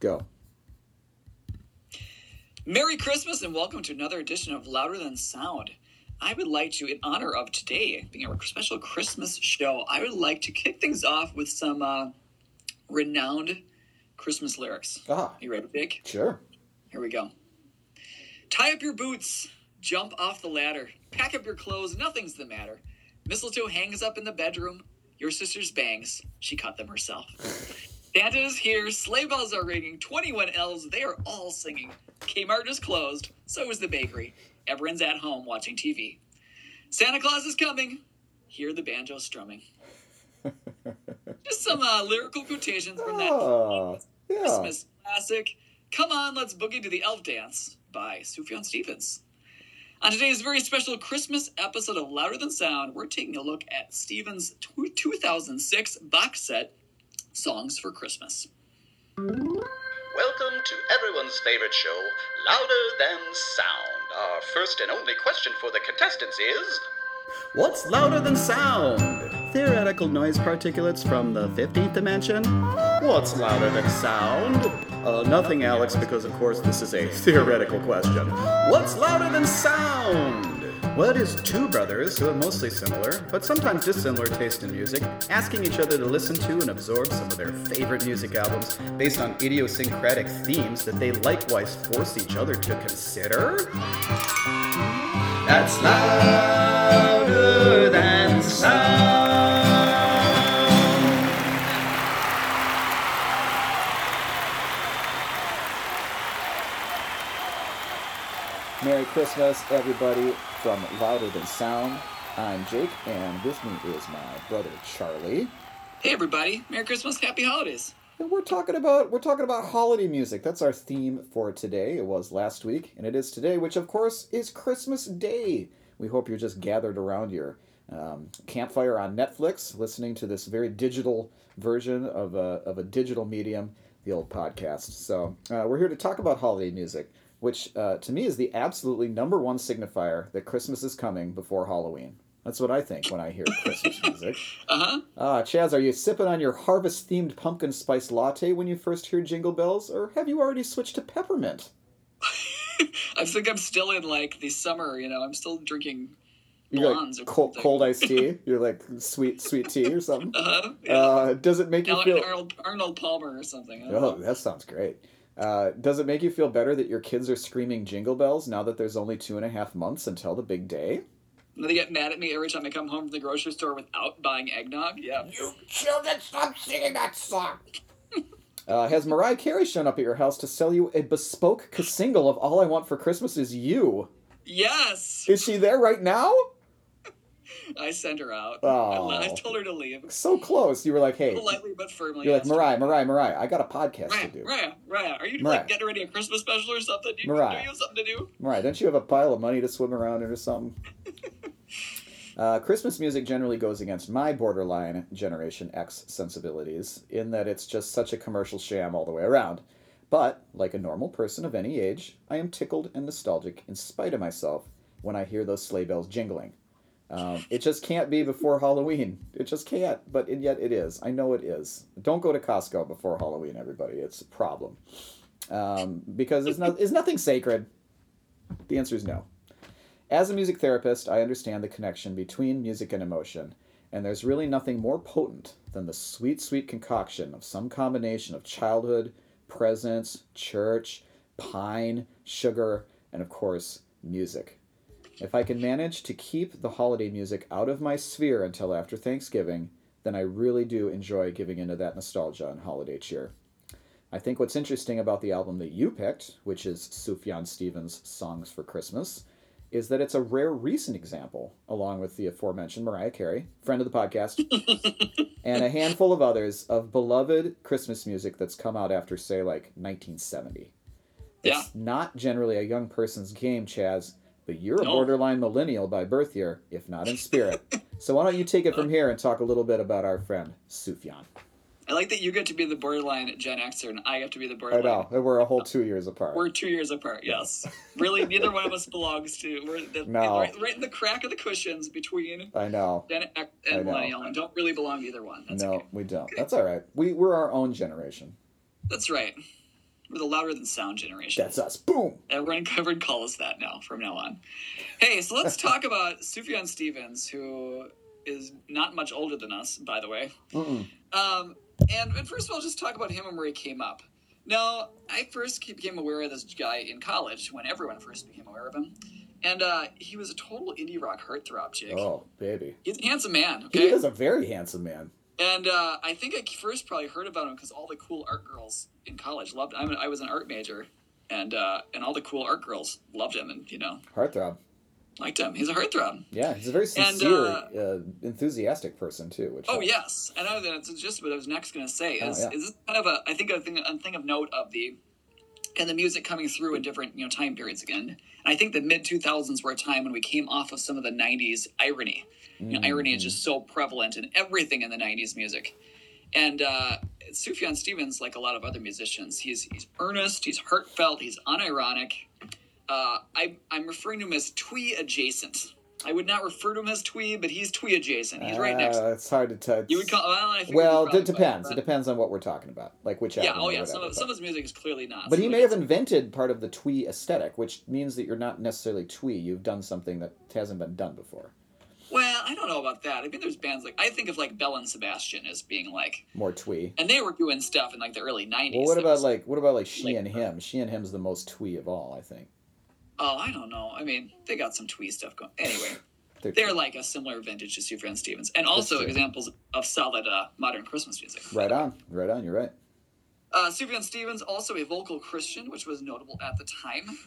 Go. Merry Christmas and welcome to another edition of Louder Than Sound. I would like to, in honor of today being a special Christmas show, I would like to kick things off with some uh, renowned Christmas lyrics. Ah, You ready, Jake? sure. Here we go. Tie up your boots, jump off the ladder, pack up your clothes, nothing's the matter. Mistletoe hangs up in the bedroom, your sister's bangs, she cut them herself. Santa is here, sleigh bells are ringing, 21 elves, they are all singing. Kmart is closed, so is the bakery. Everyone's at home watching TV. Santa Claus is coming, hear the banjo strumming. Just some uh, lyrical quotations from that yeah. Christmas classic. Come on, let's boogie to the elf dance by Sufjan Stevens. On today's very special Christmas episode of Louder Than Sound, we're taking a look at Stevens' 2006 box set, Songs for Christmas. Welcome to everyone's favorite show, Louder Than Sound. Our first and only question for the contestants is What's louder than sound? Theoretical noise particulates from the 15th dimension? What's louder than sound? Uh, nothing, Alex, because of course this is a theoretical question. What's louder than sound? Well, it is two brothers who have mostly similar, but sometimes dissimilar taste in music, asking each other to listen to and absorb some of their favorite music albums based on idiosyncratic themes that they likewise force each other to consider. That's louder than sound. Merry Christmas, everybody, from Louder Than Sound. I'm Jake, and with me is my brother Charlie. Hey everybody, Merry Christmas, Happy Holidays. And we're talking about we're talking about holiday music. That's our theme for today. It was last week, and it is today, which of course is Christmas Day. We hope you're just gathered around your um, campfire on Netflix, listening to this very digital version of a of a digital medium, the old podcast. So uh, we're here to talk about holiday music, which uh, to me is the absolutely number one signifier that Christmas is coming before Halloween. That's what I think when I hear Christmas music. Uh huh. Ah, Chaz, are you sipping on your harvest themed pumpkin spice latte when you first hear jingle bells, or have you already switched to peppermint? I think I'm still in like the summer, you know, I'm still drinking You're blondes like or cold, cold iced tea. You're like sweet sweet tea or something. Uh-huh. Yeah. Uh, does it make you feel? Arnold, Arnold Palmer or something. Oh, know. that sounds great. Uh, does it make you feel better that your kids are screaming jingle bells now that there's only two and a half months until the big day? They get mad at me every time I come home from the grocery store without buying eggnog. Yeah. You children, stop singing that song. Uh, has Mariah Carey shown up at your house to sell you a bespoke single of "All I Want for Christmas Is You"? Yes, Is she there right now? I sent her out. Oh. I, I told her to leave So close. You were like, hey, politely but firmly. you're like. Mariah, Mariah, Mariah. I got a podcast to do. Mariah, Mariah, are you Mariah. like getting ready a Christmas special or something? Do you, Mariah. do you have something to do? Mariah, don't you have a pile of money to swim around in or something? Uh, Christmas music generally goes against my borderline Generation X sensibilities in that it's just such a commercial sham all the way around. But, like a normal person of any age, I am tickled and nostalgic in spite of myself when I hear those sleigh bells jingling. Um, it just can't be before Halloween. It just can't, but yet it is. I know it is. Don't go to Costco before Halloween, everybody. It's a problem. Um, because it's, not, it's nothing sacred. The answer is no. As a music therapist, I understand the connection between music and emotion, and there's really nothing more potent than the sweet, sweet concoction of some combination of childhood, presents, church, pine, sugar, and of course, music. If I can manage to keep the holiday music out of my sphere until after Thanksgiving, then I really do enjoy giving into that nostalgia and holiday cheer. I think what's interesting about the album that you picked, which is Sufjan Stevens' Songs for Christmas, is that it's a rare recent example, along with the aforementioned Mariah Carey, friend of the podcast, and a handful of others of beloved Christmas music that's come out after, say, like 1970. Yeah. It's not generally a young person's game, Chaz, but you're a borderline millennial by birth year, if not in spirit. so why don't you take it from here and talk a little bit about our friend Sufjan? I like that you get to be the borderline Gen Xer and I get to be the borderline. I know, we're a whole two years apart. We're two years apart. Yes, really, neither one of us belongs to. We're the, No. right, right in the crack of the cushions between I know. Gen X and millennial, and don't really belong to either one. That's no, okay. we don't. That's all right. We we're our own generation. That's right. The louder than sound generation. That's us. Boom. Everyone covered call us that now from now on. Hey, so let's talk about Sufjan Stevens, who is not much older than us, by the way. Mm-mm. Um, and, and first of all, just talk about him and where he came up. Now, I first became aware of this guy in college when everyone first became aware of him. And uh, he was a total indie rock heartthrob, Jake. Oh, baby. He's a handsome man, He is a very handsome man. And uh, I think I first probably heard about him because all the cool art girls in college loved. I'm, I was an art major, and uh, and all the cool art girls loved him, and you know Heartthrob. liked him. He's a heartthrob. Yeah, he's a very And, sincere, uh, uh, enthusiastic person too. Which Oh helps. yes, and I, know that's just what I was next going to say. Oh, Is, yeah. is this kind of a I think a thing a thing of note of the and the music coming through in different you know time periods again. And I think the mid two thousands were a time when we came off of some of the '90s irony. You know, irony is just so prevalent in everything in the '90s music. And uh, Sufjan Stevens, like a lot of other musicians, he's he's earnest, he's heartfelt, he's unironic. Uh, I, I'm referring to him as twee adjacent. I would not refer to him as twee, but he's twee adjacent. He's right next. Uh, it's hard to tell. You would call well. Well, it depends. It depends on what we're talking about, like which Yeah. album. Oh yeah. Some of, some of his music is clearly not. But so he may have invented part of the twee aesthetic, which means that you're not necessarily twee. You've done something that hasn't been done before. Well, I don't know about that. I mean, there's bands like I think of like Belle and Sebastian as being like, More twee. and they were doing stuff in like the early '90s. Well, what about like what about like she and him? She and him's the most twee of all, I think. Oh, I don't know. I mean, they got some twee stuff going. Anyway, They're, they're like a similar vintage to Sufjan Stevens, and also examples of solid uh, modern Christmas music. right on, right on. You're right. Uh, Sufjan Stevens, also a vocal Christian, which was notable at the time.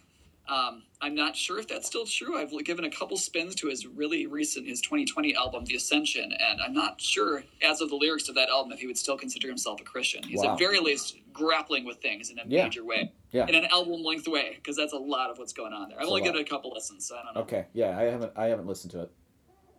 Um, I'm not sure if that's still true. I've given a couple spins to his really recent, his 2020 album, The Ascension, and I'm not sure, as of the lyrics of that album, if he would still consider himself a Christian. He's Wow. at very least grappling with things in a Yeah. major way, Yeah. in an album length way, because that's a lot of what's going on there. I've only given it a couple listens, so I don't know. Okay. Yeah, I haven't I haven't listened to it.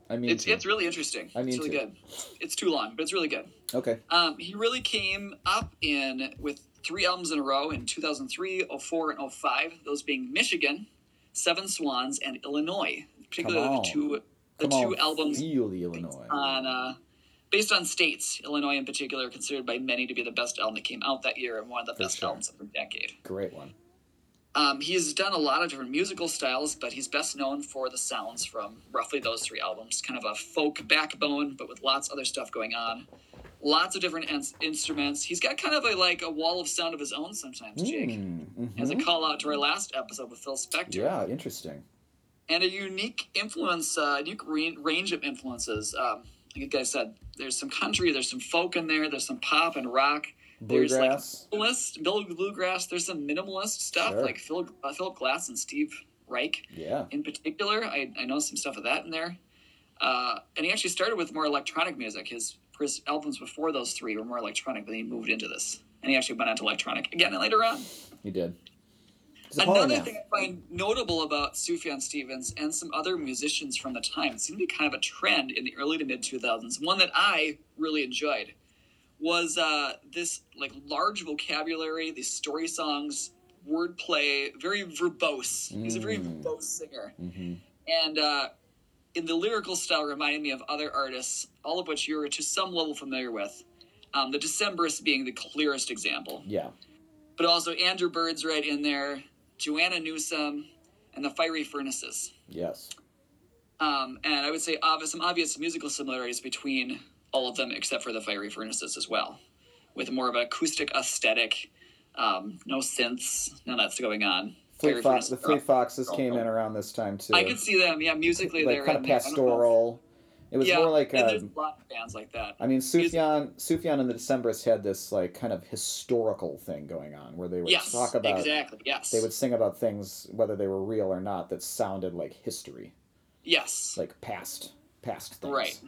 I mean, It's, to. it's really interesting. I it's really to. good. It's too long, but it's really good. okay. Um, he really came up in with three albums in a row in 2003, 04, and 05. Those being Michigan, Seven Swans, and Illinois. Particularly the two the Come two on, albums feel the Illinois. on uh, based on states. Illinois, in particular, considered by many to be the best album that came out that year and one of the For best sure. albums of the decade. Great one. Um, he's done a lot of different musical styles, but he's best known for the sounds from roughly those three albums. Kind of a folk backbone, but with lots of other stuff going on. Lots of different ins- instruments. He's got kind of a like a wall of sound of his own sometimes, Jake. Mm, As a call out to our last episode with Phil Spector, Yeah, interesting. and a unique influence, uh, unique ra- range of influences. Um, like I said, there's some country, there's some folk in there, there's some pop and rock. There's like Bluegrass. minimalist, Bill Bluegrass. There's some minimalist stuff Sure. like Phil, uh, Philip Glass and Steve Reich yeah. in particular. I, I know some stuff of that in there. Uh, and he actually started with more electronic music. His his albums before those three were more electronic, but then he moved into this. And he actually went into electronic again later on. He did. He's a polymath. Another thing I find notable about Sufjan Stevens and some other musicians from the time, it seemed to be kind of a trend in the early to mid 2000s, one that I really enjoyed, was uh, this like large vocabulary, these story songs, wordplay, very verbose. He's a very Mm. verbose singer. hmm And uh, in the lyrical style, reminded me of other artists, all of which you're to some level familiar with. Um, the Decemberists being the clearest example Yeah. but also Andrew Bird's right in there, Joanna Newsom, and the Fiery Furnaces. Yes. Um, and I would say obvious, some obvious musical similarities between all of them, except for the Fiery Furnaces as well, with more of an acoustic aesthetic, um, no synths, none of that's going on. Fleet Furnaces the Fleet Foxes are came up- in around this time too. I could see them, yeah, musically like they're kind of there. I don't know. pastoral. It was yeah, more like uh, there's a lot of bands like that. I mean, Sufjan, Sufjan and the Decemberists had this like kind of historical thing going on where they would Yes, talk about, exactly. Yes, they would sing about things whether they were real or not that sounded like history, Yes, like past, past things. right.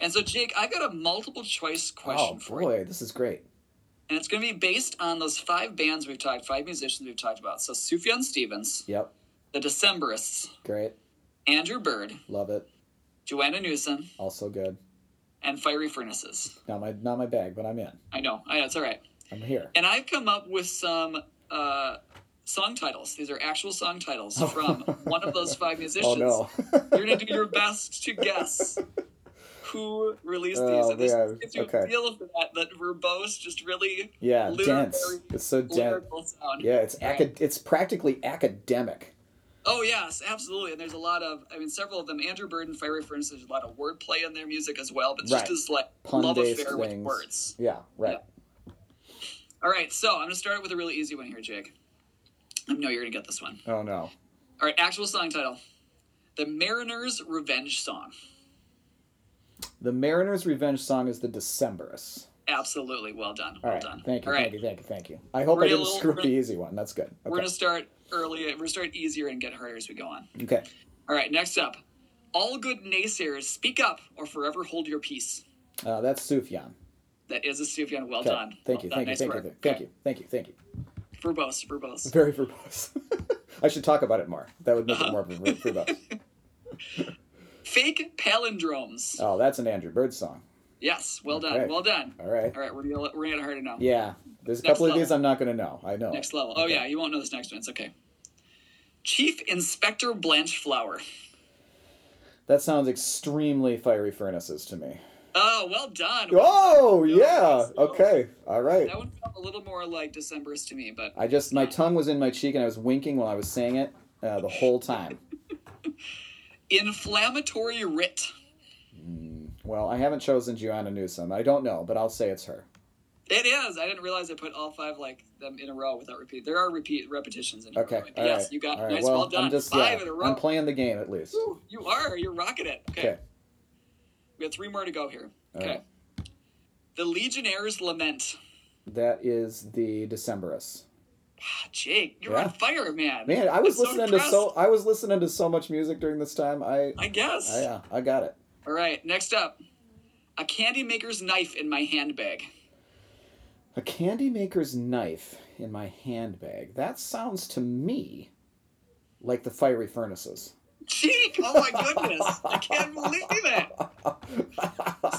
And so, Jake, I got a multiple choice question Oh for you. boy, this is great. And it's going to be based on those five bands we've talked, five musicians we've talked about. So Sufjan Stevens, Yep, the Decemberists, great, Andrew Bird, love it. Joanna Newsom, Also good. and Fiery Furnaces. Not my not my bag, but I'm in. I know, I know, it's all right. I'm here. And I've come up with some uh, song titles. These are actual song titles from one of those five musicians. Oh, no. You're going to do your best to guess who released Oh, these. And this man. gives you Okay. a feel for that, that verbose, just really Yeah, dense. It's so dense. sound. Yeah, it's acad- It's practically academic. Oh yes, absolutely. And there's a lot of, I mean, several of them. Andrew Bird and Fiery Furnace. There's a lot of wordplay in their music as well, but it's Right. just this like love Pun-based affair with things. words. Yeah, right. All right, so I'm gonna start it with a really easy one here, Jake. I know you're gonna get this one. Oh no. All right, actual song title: "The Mariner's Revenge Song." The Mariner's Revenge song is the Decemberists. Absolutely, well done. All Well right. done. Thank you. All right, Thank you. Thank you. Thank you. I hope We're I didn't little- screw up the easy one. That's good. we're gonna start early. We're gonna start easier and get harder as we go on. Okay. All right, next up: "All good naysayers, speak up or forever hold your peace." Uh, that's Sufjan. That is a Sufjan. Well Okay. done. Thank Well you. done. Thank you. Nice Thank you. Thank Okay. you. Thank you. Thank you. Verbose, verbose. Very verbose. I should talk about it more. That would make it Uh-huh. more verbose. Fake palindromes. Oh, that's an Andrew Bird song. Yes, well done. Well done. All right. All right, we're gonna we're gonna harder now. Yeah. There's a Next couple of these. I'm not going to know. I know. Next level. Oh Okay. yeah, you won't know this next one. It's okay. Chief Inspector Blanchflower. That sounds extremely fiery furnaces to me. Oh, well done. Oh, Good. yeah. So- Okay. All right. That one felt a little more like December's to me, but I just, my tongue was in my cheek and I was winking while I was saying it uh, the whole time. inflammatory writ. Mm, well, I haven't chosen Joanna Newsom. I don't know, but I'll say it's her. It is. I didn't realize I put all five like them in a row without repeat. There are repeat repetitions in. Okay. by the way. But all yes, right, you got right. nice. Well, Well, done. I'm just, five yeah, in a row. I'm playing the game at least. Woo, you are. You're rocking it. Okay. Okay. We have three more to go here. Okay. The Legionnaire's Lament. That is the Decemberists. Ah, Jake, you're Yeah. on fire, man. Man, I was I'm so listening to so. I was listening to so much music during this time. I, I guess. I yeah, I got it. All right, next up. A candy maker's knife in my handbag. A candy maker's knife in my handbag. That sounds to me like the fiery furnaces. Jake, oh my goodness. I can't believe it.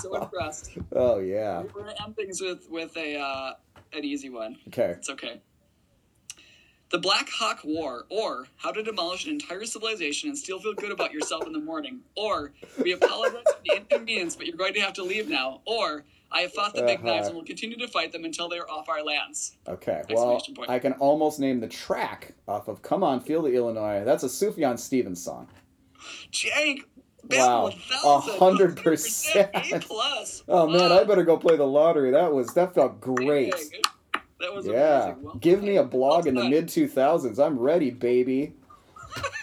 So impressed. oh yeah. We're gonna end things with with a uh, an easy one. Okay. It's okay. The Black Hawk War, or How to Demolish an Entire Civilization and Still Feel Good About Yourself in the Morning, or We Apologize for the Inconvenience, but You're Going to Have to Leave Now, or I Have Fought the Big Uh-huh. Knives and Will Continue to Fight Them Until They Are Off Our Lands. Okay. Well, point. I can almost name the track off of "Come On, Feel the Illinois." That's a Sufjan Stevens song. Jake! Wow. A hundred percent. A plus. Oh man, I better go play the lottery. That was that felt great. That was Yeah. Well Give me a blog in the mid 2000s. I'm ready, baby.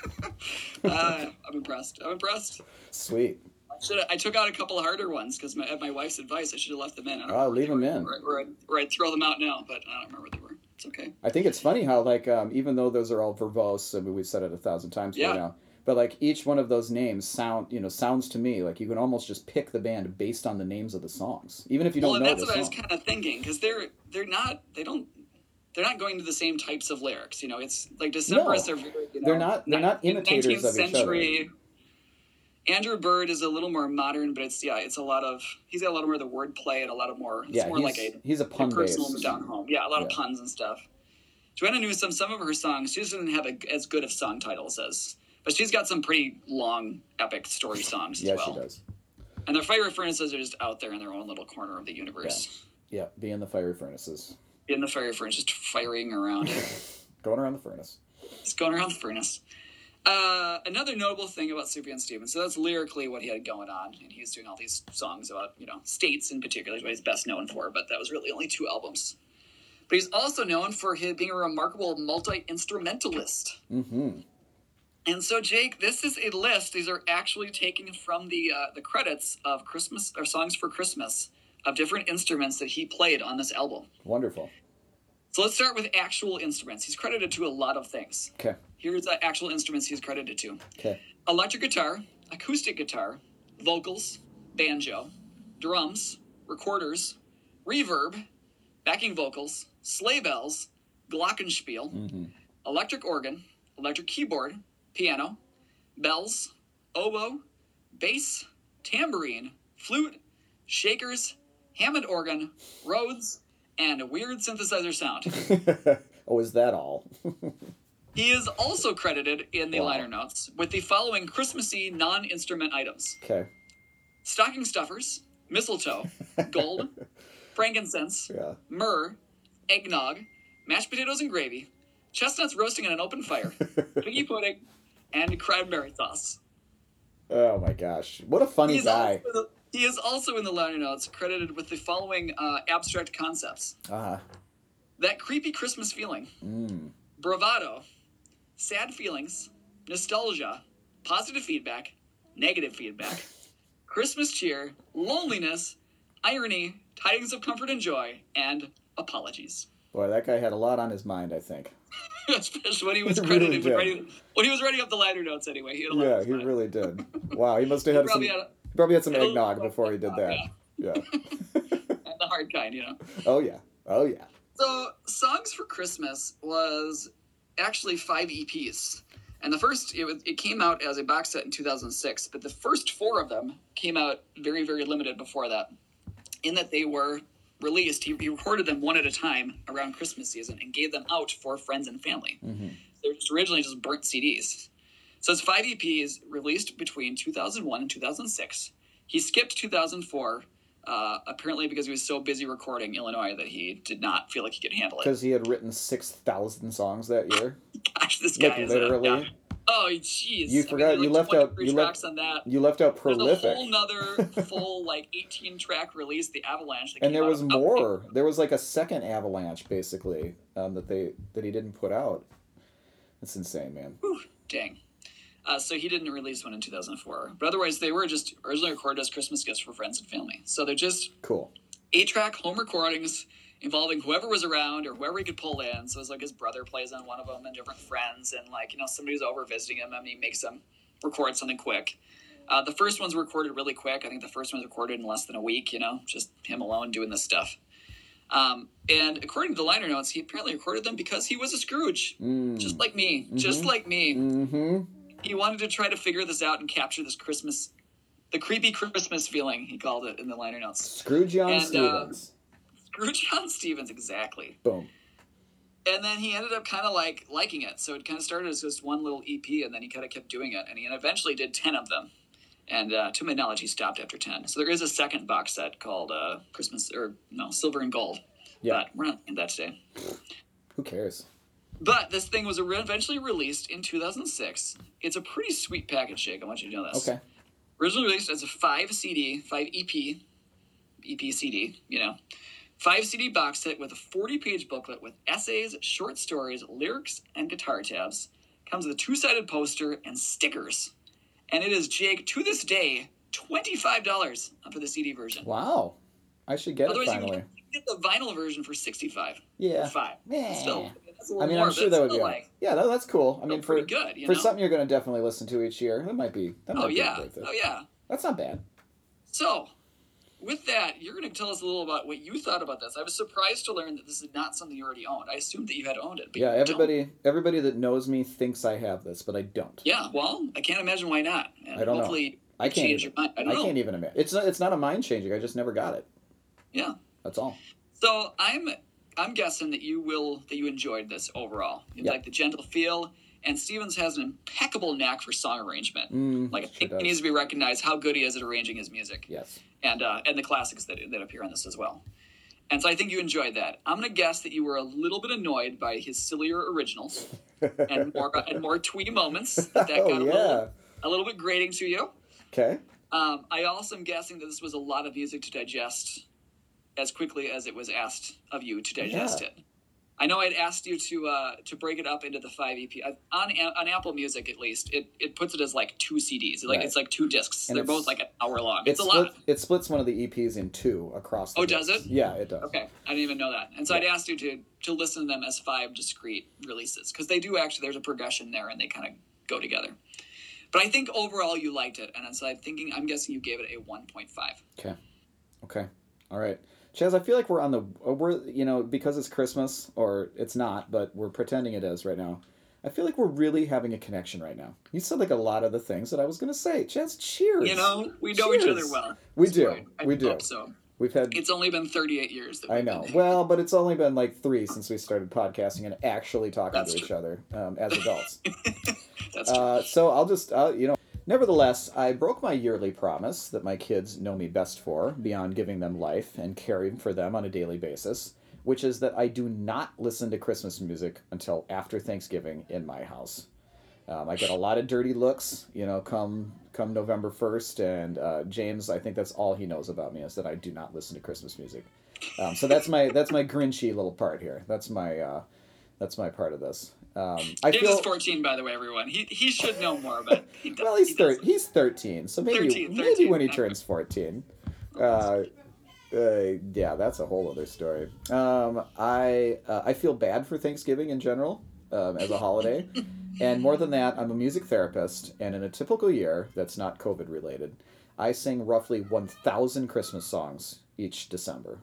Uh, I'm impressed. I'm impressed. Sweet. I should I took out a couple of harder ones because my, at my wife's advice I should have left them in. Oh, leave them were, in. Or, or, I'd, or I'd throw them out now, but I don't remember they were. It's okay. I think it's funny how like um, even though those are all verbose, I mean we've said it a thousand times by Yeah. now, but like each one of those names sound you know sounds to me like you can almost just pick the band based on the names of the songs, even if you don't well, know that's what I was kind of thinking because they're they're not they don't they're not going to the same types of lyrics. You know, it's like Decemberists No. are very you know, They're not- they're not imitators of 19th each other. century. Andrew Bird is a little more modern, but it's yeah, it's a lot of he's got a lot more of the wordplay and a lot of more. It's Yeah, more he's, like a he's a a pun personal based. down home. Yeah, a lot of puns and stuff. Joanna Newsom, some of her songs, she doesn't have a, as good of song titles as, but she's got some pretty long, epic story songs Yeah, as well. she does. And their fire furnaces are just out there in their own little corner of the universe. Yeah, being in the fiery furnaces, In the fire furnace, just firing around, going around the furnace. just going around the furnace. Uh, another notable thing about Sufjan Stevens, so that's lyrically what he had going on, and he was doing all these songs about you know states in particular, is what he's best known for. But that was really only two albums. But he's also known for his being a remarkable multi instrumentalist. Mm-hmm. And so, Jake, this is a list. These are actually taken from the uh, the credits of Christmas or songs for Christmas of different instruments that he played on this album. Wonderful. So let's start with actual instruments. He's credited to a lot of things. Okay. Here's the actual instruments he's credited to: Okay. electric guitar, acoustic guitar, vocals, banjo, drums, recorders, reverb, backing vocals, sleigh bells, glockenspiel, Mm-hmm. electric organ, electric keyboard, piano, bells, oboe, bass, tambourine, flute, shakers, Hammond organ, Rhodes, and a weird synthesizer sound. oh, is that all? He is also credited in the Wow. liner notes with the following Christmassy non instrument items okay. stocking stuffers, mistletoe, gold, frankincense, Yeah. myrrh, eggnog, mashed potatoes and gravy, chestnuts roasting on an open fire, figgy pudding, and cranberry sauce. Oh my gosh. What a funny He's guy. also- he is also in the liner notes credited with the following uh, abstract concepts Uh-huh. that creepy Christmas feeling, Mm. bravado, sad feelings, nostalgia, positive feedback, negative feedback, Christmas cheer, loneliness, irony, tidings of comfort and joy, and apologies. Boy, that guy had a lot on his mind, I think. Especially when he was He really credited with writing, when he was writing up the liner notes. Anyway, he had a lot Yeah, he really did. Wow, he must have He had some probably had a, probably had some eggnog before he did that. yeah, Yeah. the hard kind, you know. Oh yeah. Oh yeah. So, Songs for Christmas was actually five EPs. And the first, it, was, it came out as a box set in 2006, but the first four of them came out very, very limited before that, in that they were released. He, he recorded them one at a time around Christmas season and gave them out for friends and family. hmm They were just originally just burnt CDs. So it's five EPs released between 2001 and 2006. He skipped 2004, uh, apparently because he was so busy recording Illinois that he did not feel like he could handle it. Because he had written six thousand songs that year. Gosh, this guy Like is literally. A, yeah. Oh, jeez. You I mean, forgot- you left out- you left- on that. You left out There's a prolific. whole nother full like 18 track release, the Avalanche. That and there was more. There was like a second avalanche, basically, um, that they that he didn't put out. That's insane, man. Whew, dang. Uh, so he didn't release one in 2004. But otherwise, they were just originally recorded as Christmas gifts for friends and family. So they're just Cool. eight track home recordings involving whoever was around or whoever he could pull in. So it's like his brother plays on one of them and different friends, and like, you know, somebody's over visiting him and he makes them record something quick. Uh, the first one's recorded really quick. I think the first one's recorded in less than a week, you know, just him alone doing this stuff. Um, and according to the liner notes, he apparently recorded them because he was a Scrooge, Mm. just like me, just Mhm. like me Mm-hmm. he wanted to try to figure this out and capture this Christmas, the creepy Christmas feeling. He called it in the liner notes. Scrooge John And, uh, Stevens. John Stevens, exactly. Boom. And then he ended up kind of like liking it. So it kind of started as just one little EP, and then he kind of kept doing it, and he eventually did ten of them. And uh, to my knowledge, he stopped after ten. So there is a second box set called uh, Christmas or no Silver and Gold. Yeah. But we're not in that today. Who cares? But this thing was eventually released in 2006. It's a pretty sweet package, Jake. I want you to know this. Okay. originally released as a five CD, five EP, EP CD, you know, five CD box set with a 40 page booklet with essays, short stories, lyrics, and guitar tabs. Comes with a two sided poster and stickers. And it is, Jake, to this day, $25 for the CD version. Wow. I should get it Otherwise, you finally. can get the vinyl version for 65 Yeah. 5 Yeah. Still, I mean, I'm sure that would be. like, yeah, that, that's cool. I mean, for pretty good, for know? something you're going to definitely listen to each year, that might be. That oh, might Oh, be yeah. worth it. Oh, yeah. That's not bad. So, with that, you're going to tell us a little about what you thought about this. I was surprised to learn that this is not something you already owned. I assumed that you had owned it. Yeah, you don't. everybody everybody that knows me thinks I have this, but I don't. Yeah, well, I can't imagine why not. And I don't know. I can't even- your mind. I I, know. can't even imagine. It's not, it's not a mind changing. I just never got it. Yeah. That's all. So I'm I'm guessing that you will that you enjoyed this overall. You Yeah. like the gentle feel, and Stevens has an impeccable knack for song arrangement. Mm, Like I sure he needs to be recognized how good he is at arranging his music. Yes. and uh, and the classics that, that appear on this as well. And so I think you enjoyed that. I'm gonna guess that you were a little bit annoyed by his sillier originals and more and more twee moments. That got oh a, yeah. little, a little bit grating to you. Okay. Um, I also am guessing that this was a lot of music to digest as quickly as it was asked of you to digest Yeah. it. I know I'd asked you to uh, to break it up into the five EP I- on on Apple Music at least. It, it puts it as like two CDs, like Right. it's like two discs. And They're both like an hour long. It It's a lot. it splits one of the EPs in two across. The Oh, does it? Yeah, it does. Okay, I didn't even know that. And so I'd asked you to to listen to them as five discrete releases because they do actually. There's a progression there, and they kind of go together. But I think overall you liked it, and so I'm thinking. I'm guessing you gave it a 1.5. Okay. Okay. All right. Chaz, I feel like we're on the uh, we're you know because it's Christmas or it's not, but we're pretending it is right now. I feel like we're really having a connection right now. You said like a lot of the things that I was going to say. Chaz, cheers. You know, we know each other well. We do. I We do. hope So We've had it's only been 38 years. That I know. Well, but it's only been like three since we started podcasting and actually talking That's to each other um, as adults. That's true. uh, so I'll just, uh, you know, Nevertheless, I broke my yearly promise that my kids know me best for, beyond giving them life and caring for them on a daily basis, which is that I do not listen to Christmas music until after Thanksgiving in my house. Um, I get a lot of dirty looks, you know, come come November first, and uh, James, I think that's all he knows about me is that I do not listen to Christmas music. Um, so that's my that's my Grinchy little part here. That's my uh, that's my part of this. Um, I James feel is 14, by the way, everyone. He he should know more, but he does. well, he's he thir- he's thirteen, so maybe 13, maybe 13, when he turns fourteen. Uh, uh, yeah, that's a whole other story. Um, I uh, I feel bad for Thanksgiving in general um, as a holiday, and more than that, I'm a music therapist, and in a typical year that's not COVID related, I sing roughly one thousand Christmas songs each December.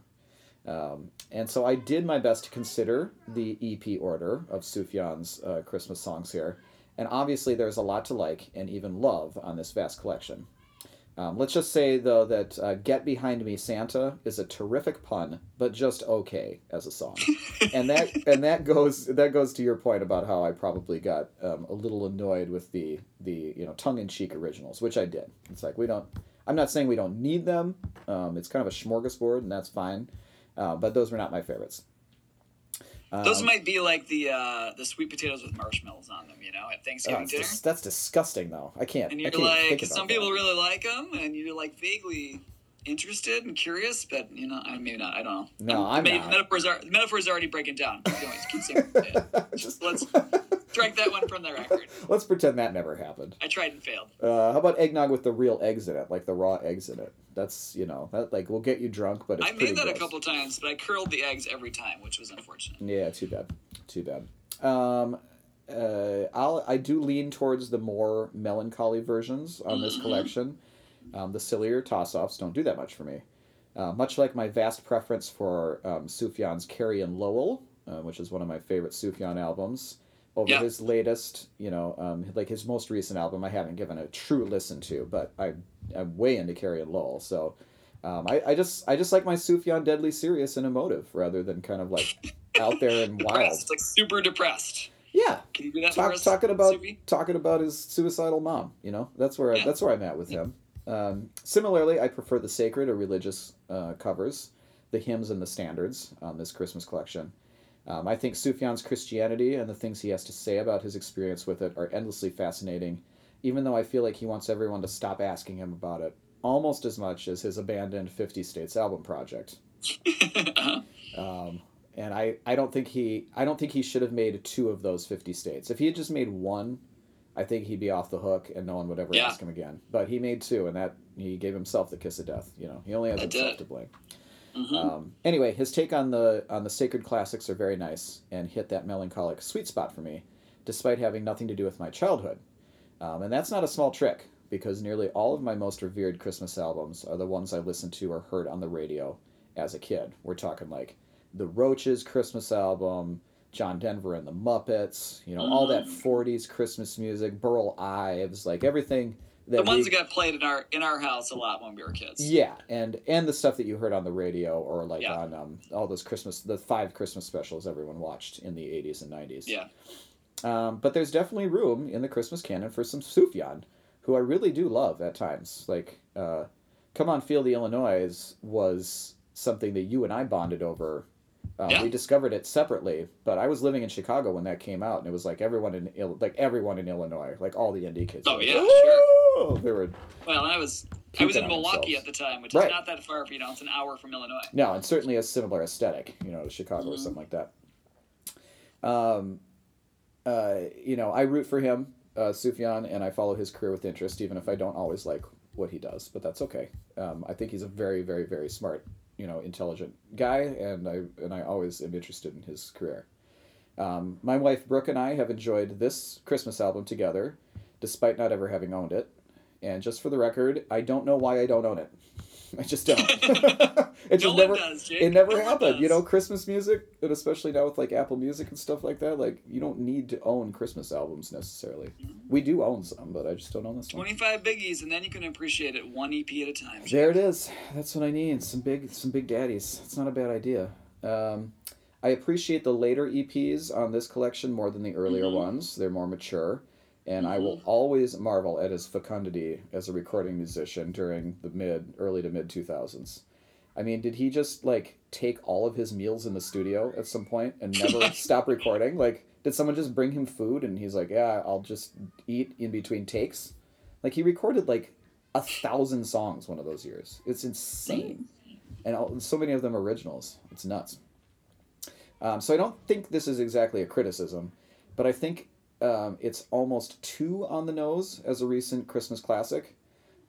Um, and so I did my best to consider the EP order of Sufjan's uh, Christmas songs here. And obviously, there's a lot to like and even love on this vast collection. Um, let's just say, though, that uh, Get Behind Me Santa is a terrific pun, but just okay as a song. and that and that goes that goes to your point about how I probably got um, a little annoyed with the the you know tongue in cheek originals, which I did. It's like we don't. I'm not saying we don't need them. Um, it's kind of a smorgasbord, and that's fine. Uh, but those were not my favorites. Those Um, might be like the uh, the sweet potatoes with marshmallows on them, you know, at oh, Thanksgiving it's dinner. dis- that's disgusting, though. I can't. and you're can't like, some that. people really like them, and you're like vaguely interested and curious, but you know, I maybe not. I don't know. No, I'm maybe not. Metaphors are metaphors are already breaking down. Keep saying- yeah. Just Let's strike that one from the record. let's pretend that never happened. I tried and failed. Uh, how about eggnog with the real eggs in it, like the raw eggs in it? That's you know that like will get you drunk, but it's I made that a couple times, but I curled the eggs every time, which was unfortunate. Yeah, too bad. Too bad. Um, uh, I'll I do lean towards the more melancholy versions on this collection. Um, the sillier toss-offs don't do that much for me. Uh, much like my vast preference for um, Sufjan's Carrie and Lowell, uh, which is one of my favorite Sufjan albums. Over Yeah. his latest, you know, um, like his most recent album, I haven't given a true listen to, but I I'm way into Carrie and Lowell, so um, I, I just I just like my Sufjan deadly serious and emotive rather than kind of like out there and wild. Depressed, like super depressed. Yeah, Can you do that Talk, talking about Suvi? talking about his suicidal mom. You know, that's where I, that's where I'm at with him. Um, similarly, I prefer the sacred or religious uh, covers, the hymns and the standards on this Christmas collection. Um, I think Sufjan's Christianity and the things he has to say about his experience with it are endlessly fascinating, even though I feel like he wants everyone to stop asking him about it almost as much as his abandoned 50 States album project. Um, and I, I don't think he I don't think he should have made two of those 50 states. If he had just made one, I think he'd be off the hook and no one would ever Yeah. ask him again. But he made two, and that he gave himself the kiss of death. You know, he only has I himself did. to blame. Mhm. Um, anyway, his take on the on the sacred classics are very nice and hit that melancholic sweet spot for me, despite having nothing to do with my childhood. Um, and that's not a small trick because nearly all of my most revered Christmas albums are the ones I listened to or heard on the radio as a kid. We're talking like the Roaches Christmas album, John Denver and the Muppets, you know, all that 40s Christmas music, Burl Ives, like everything that the ones we- that got played in our in our house a lot when we were kids. yeah, and and the stuff that you heard on the radio or like Yeah. on um, all those Christmas, the five Christmas specials everyone watched in the '80s and '90s. Yeah. Um, but there's definitely room in the Christmas canon for some Sufjan, who I really do love at times. Like, uh, "Come on, Feel the Illinois" was something that you and I bonded over. Um, Yeah. We discovered it separately, but I was living in Chicago when that came out, and it was like everyone in Il- like everyone in Illinois, like all the indie kids. Oh, were like, yeah, sure. They were Well, I was I was in Milwaukee themselves. at the time, which Right. is not that far. You know, it's an hour from Illinois. No, and certainly a similar aesthetic, you know, to Chicago or Mhm. something like that. Um, uh, you know, I root for him, uh, Sufjan, and I follow his career with interest, even if I don't always like what he does. But that's okay. Um, I think he's a very, very, very smart, you know, intelligent guy, and I and I always am interested in his career. Um, my wife Brooke and I have enjoyed this Christmas album together, despite not ever having owned it. And just for the record, I don't know why I don't own it. I just don't. it just no never. does. It never No happened. You know, Christmas music, and especially now with like Apple Music and stuff like that, like you don't need to own Christmas albums necessarily. We do own some, but I just don't own this one. 25 biggies, and then you can appreciate it one EP at a time. There it is. That's what I need. Some big, some big daddies. It's not a bad idea. Um, I appreciate the later EPs on this collection more than the earlier Mhm. ones. They're more mature. And I will always marvel at his fecundity as a recording musician during the mid, early to mid 2000s. I mean, did he just like take all of his meals in the studio at some point and never stop recording? Like, did someone just bring him food and he's like, yeah, I'll just eat in between takes? Like, he recorded like a thousand songs one of those years. It's insane. And all, so many of them originals. It's nuts. Um, so I don't think this is exactly a criticism, but I think um, it's almost too on the nose as a recent Christmas classic.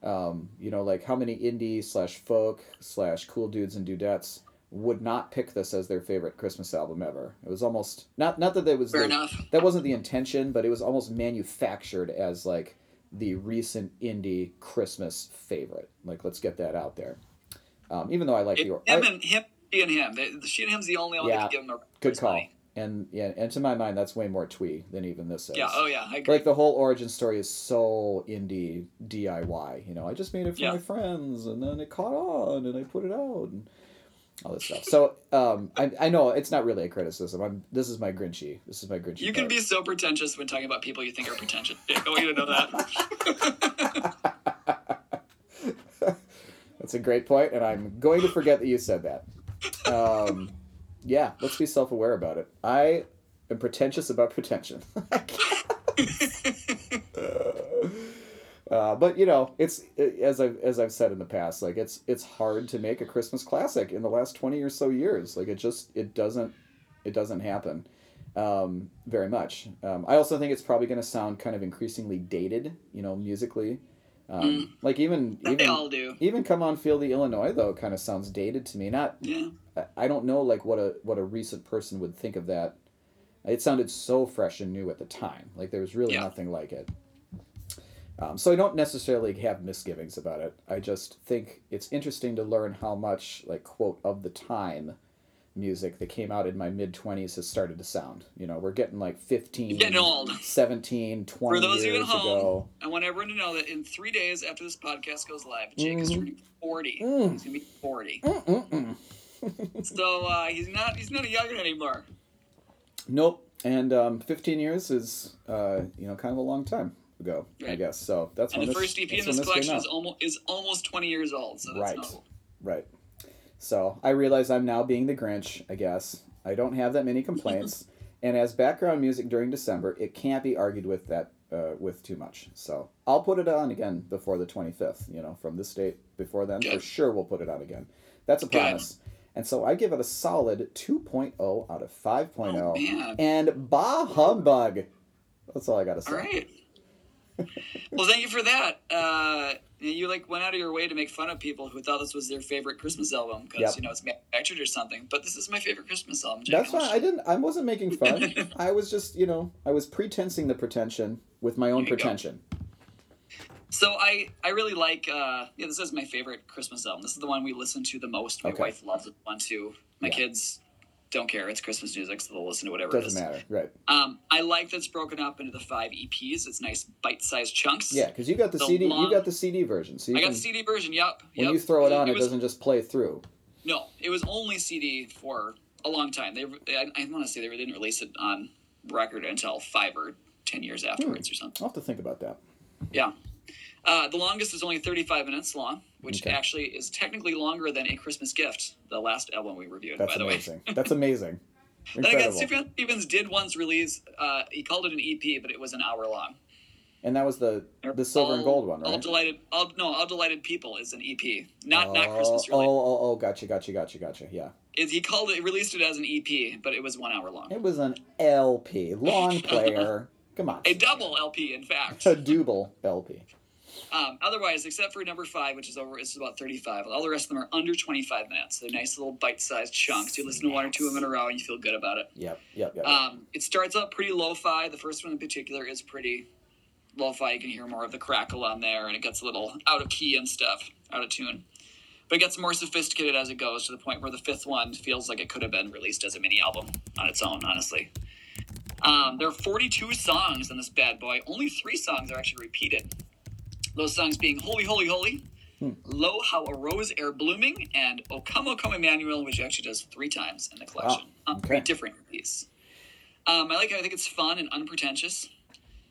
Um, you know, like how many indie slash folk slash cool dudes and dudettes would not pick this as their favorite Christmas album ever. It was almost not not that that was Fair the- enough. that wasn't the intention, but it was almost manufactured as like the recent indie Christmas favorite. Like, let's get that out there. Um, even though I like It, the him I- and him, she and him. They, she and him's the only one Yeah. that can give him a good call, money. And yeah, and to my mind, that's way more twee than even this is. Yeah. Oh yeah. I agree. like the whole origin story is so indie DIY. You know, I just made it for Yeah. my friends, and then it caught on, and I put it out, and all this stuff. So um, I, I know it's not really a criticism. I'm this is my Grinchy. This is my Grinchy. you can part. be so pretentious when talking about people you think are pretentious. I want you to know that. That's a great point, and I'm going to forget that you said that. Um, yeah, let's be self-aware about it. I am pretentious about pretension. uh, but you know, it's as I've as I've said in the past, like it's it's hard to make a Christmas classic in the last twenty or so years. Like it just it doesn't it doesn't happen um, very much. Um, I also think it's probably going to sound kind of increasingly dated, you know, musically. Um, Like even they even all do. even come on feel the illinois though kind of sounds dated to me not Yeah. I- i don't know like what a what a recent person would think of that it sounded so fresh and new at the time like there was really Yeah. nothing like it um, so i don't necessarily have misgivings about it i just think it's interesting to learn how much like quote of the time music that came out in my mid 20s has started to sound you know we're getting like 15 Getting old. 17 20 For those of you at years home, ago I want everyone to know that in three days after this podcast goes live, Jake is Mhm. turning forty. Mm. He's gonna be forty. So uh, he's not he's not a youngin anymore. Nope. And um, 15 years is, uh, you know, kind of a long time ago, I guess. So that's And when the this, first EP in when this collection is almost is almost twenty years old. So that's Right. Right. So I realize I'm now being the Grinch, I guess. I don't have that many complaints. and as background music during December, it can't be argued with that uh, with too much. So I'll put it on again before the 25th, you know, from this date before then. For sure we'll put it on again. That's a Good. promise. And so I give it a solid 2.0 out of 5.0. Oh, man. and bah humbug. That's all I got to say. All right. well, thank you for that. Uh, you like went out of your way to make fun of people who thought this was their favorite Christmas album because Yep. you know it's manufactured or something. But this is my favorite Christmas album. Jake. That's fine. I didn't. I wasn't making fun. I was just, you know, I was pretensing the pretension with my own you go. pretension. So I I really like. Uh, yeah, this is my favorite Christmas album. This is the one we listen to the most. My Okay. wife loves it one too. My Yeah. kids don't care. It's Christmas music, so they'll listen to whatever Doesn't it is. matter, right? Um, I like that it's broken up into the five EPs. It's nice bite-sized chunks. Yeah, because you got the, The CD. long- You got the CD version, so you I got can, the CD version. Yep. when yep. you throw it on, it, was, doesn't just play through. No, it was only CD for a long time. They, I, I want to say they didn't release it on record until five or ten years afterwards or something. I'll have to think about that. Yeah. Uh, the longest is only 35 minutes long, which Okay. actually is technically longer than A Christmas Gift, the last album we reviewed, That's by the amazing. way. That's amazing. Then again, Incredible. Sufjan Stevens did once release, uh, he called it an EP, but it was an hour long. And that was the the silver and gold one, All right? Delighted, all, no, All Delighted People is an EP. Not, oh, not Christmas, really. Oh, oh, oh, gotcha, gotcha, gotcha, gotcha. Yeah, It, he called it, released it as an EP, but it was one hour long. it was an LP, long player. Come on, A double LP, in fact. a double LP. Um, otherwise, except for number five, which is over, it's about 35. All the rest of them are under 25 minutes. They're nice little bite-sized chunks. You listen to one or two of them in a row, and you feel good about it. Yep, yep, yep. Um, it starts out pretty lo-fi. The first one in particular is pretty lo-fi. You can hear more of the crackle on there, and it gets a little out of key and stuff, out of tune. But it gets more sophisticated as it goes to the point where the fifth one feels like it could have been released as a mini album on its own, honestly. Um, there are 42 songs in this bad boy. Only three songs are actually repeated. Those songs being Holy, Holy, Holy, Lo, How a Rose E'er Blooming, and O Come, O Come Emmanuel, which actually does three times in the collection on three okay. different piece. Um, I like it. I think it's fun and unpretentious.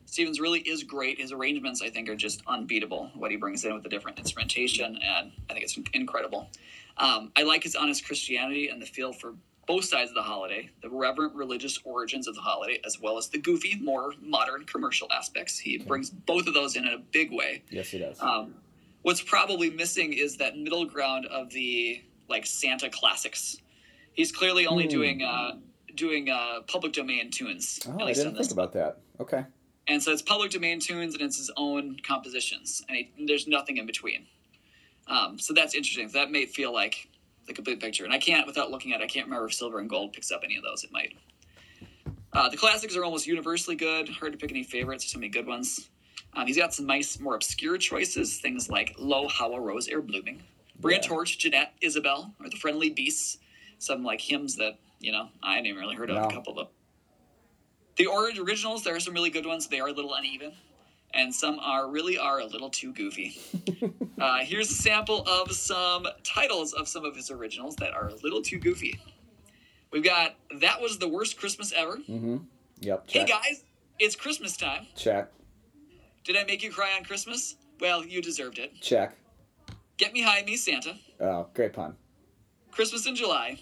Stevens really is great. His arrangements, I think, are just unbeatable. What he brings in with the different instrumentation, and I think it's incredible. Um, I like his honest Christianity and the feel for both sides of the holiday, the reverent religious origins of the holiday, as well as the goofy, more modern commercial aspects. He brings both of those in in a big way. Yes, he does. Um, what's probably missing is that middle ground of the like Santa classics. He's clearly only Hmm. doing uh, doing uh, public domain tunes. oh, I didn't think about that. Okay. and so it's public domain tunes and it's his own compositions and he, there's nothing in between um, so that's interesting that may feel like the complete picture. And i can't without looking at it i can't remember if silver and gold picks up any of those. It might. Uh, the classics are almost universally good. Hard to pick any favorites. There's so many good ones. Um, he's got some nice more obscure choices. Things like lo how a rose E'er blooming. Bring Yeah. a torch jeanette isabel or the friendly beasts. Some like hymns that you know i hadn't even really heard of. No. a couple of them the orange originals, there are some really good ones. They are a little uneven, and some are really are a little too goofy. uh, here's a sample of some titles of some of his originals that are a little too goofy. We've got that was the worst Christmas ever. Mm-hmm. Yep. Hey guys, it's Christmas time. Check. Did I make you cry on Christmas? Well, you deserved it. Check. Get me high, me Santa. Oh, great pun. Christmas in July.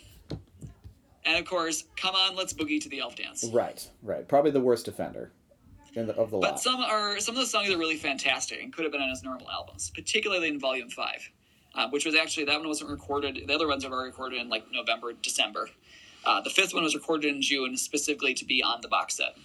And of course, come on, let's boogie to the elf dance. Right. Right. Probably the worst offender the, of the But lot. some are some of the songs are really fantastic and could have been on his normal albums, particularly in Volume Five, uh, which was actually that one wasn't recorded. The other ones are recorded in like November, December. Uh, the fifth one was recorded in June, specifically to be on the box set.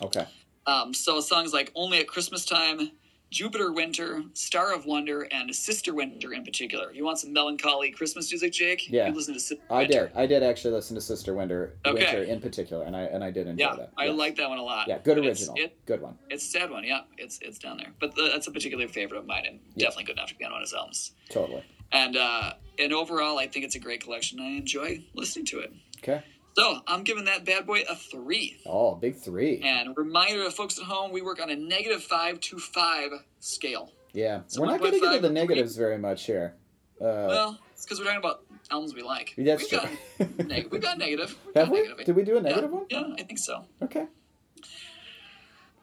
Okay. Um, so songs like "Only at Christmas Time," "Jupiter Winter," "Star of Wonder," and "Sister Winter" in particular. You want some melancholy Christmas music, Jake? Yeah. You listen to Sister I Winter. did. I did actually listen to Sister Winter, Okay. Winter in particular, and I and I did enjoy Yeah, that. I Yes. like that one a lot. Yeah, good original. It, Good one. it's a sad one. Yeah, it's it's down there, but the, that's a particular favorite of mine, and Yeah. definitely good enough to be on one of his albums. Totally. And uh, and overall, I think it's a great collection. I enjoy listening to it. Okay. So I'm giving that bad boy a three. Oh, big three. And reminder to folks at home, we work on a negative five to five scale. Yeah. So We're not going to 1.5 get into the negatives very much here. Uh, well, it's because we're talking about albums we like. that's we've true. Got neg- we've got negative. We've Have got we? negative. Did we do a Yeah, negative one? Yeah, I think so. Okay.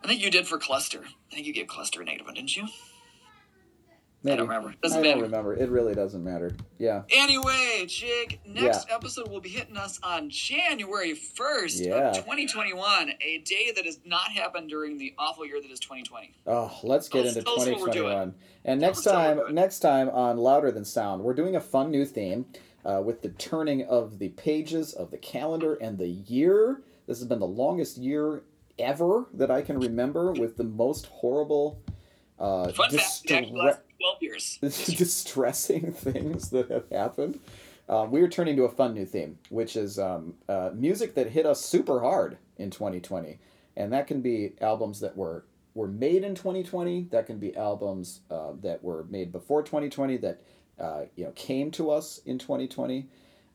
I think you did for Cluster. I think you gave Cluster a negative one, didn't you? Maybe. I don't remember. Doesn't I matter. don't remember. It really doesn't matter. Yeah. Anyway, Jig, next episode will be hitting us on January 1st Yeah. of 2021, a day that has not happened during the awful year that is 2020. Oh, let's get Tell us- into tell us what we're doing. 2021. And next us time, next time on Louder Than Sound, we're doing a fun new theme uh, with the turning of the pages of the calendar and the year. This has been the longest year ever that I can remember, with the most horrible, uh, Fun fact, it actually distre- lasted 12 years. distressing things that have happened. Um, we are turning to a fun new theme, which is um, uh, music that hit us super hard in 2020, and that can be albums that were were made in 2020. That can be albums uh, that were made before 2020 that uh, you know came to us in 2020,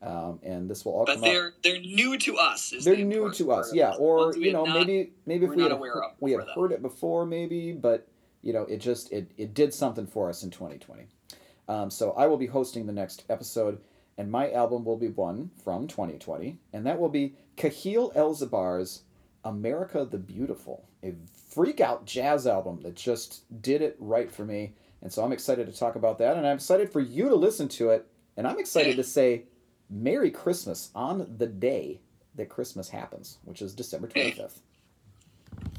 um, and this will all But come out. they're they're new to us. Is They're the new to us, yeah. Or you know, not- maybe maybe if we had we had heard it before, maybe, but you know, it just it it did something for us in 2020. Um, so I will be hosting the next episode, and my album will be one from 2020, and that will be Kahil El'Zabar's "America the Beautiful," a freak out jazz album that just did it right for me. And so I'm excited to talk about that, and I'm excited for you to listen to it, and I'm excited to say Merry Christmas on the day that Christmas happens, which is December 25th.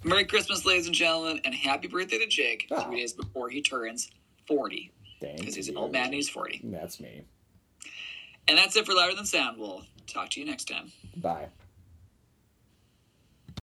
Merry Christmas, ladies and gentlemen, and happy birthday to Jake Ah. three days before he turns 40. Thank Because he's an old man and he's 40. That's me. And that's it for Louder Than Sound. We'll talk to you next time. Bye.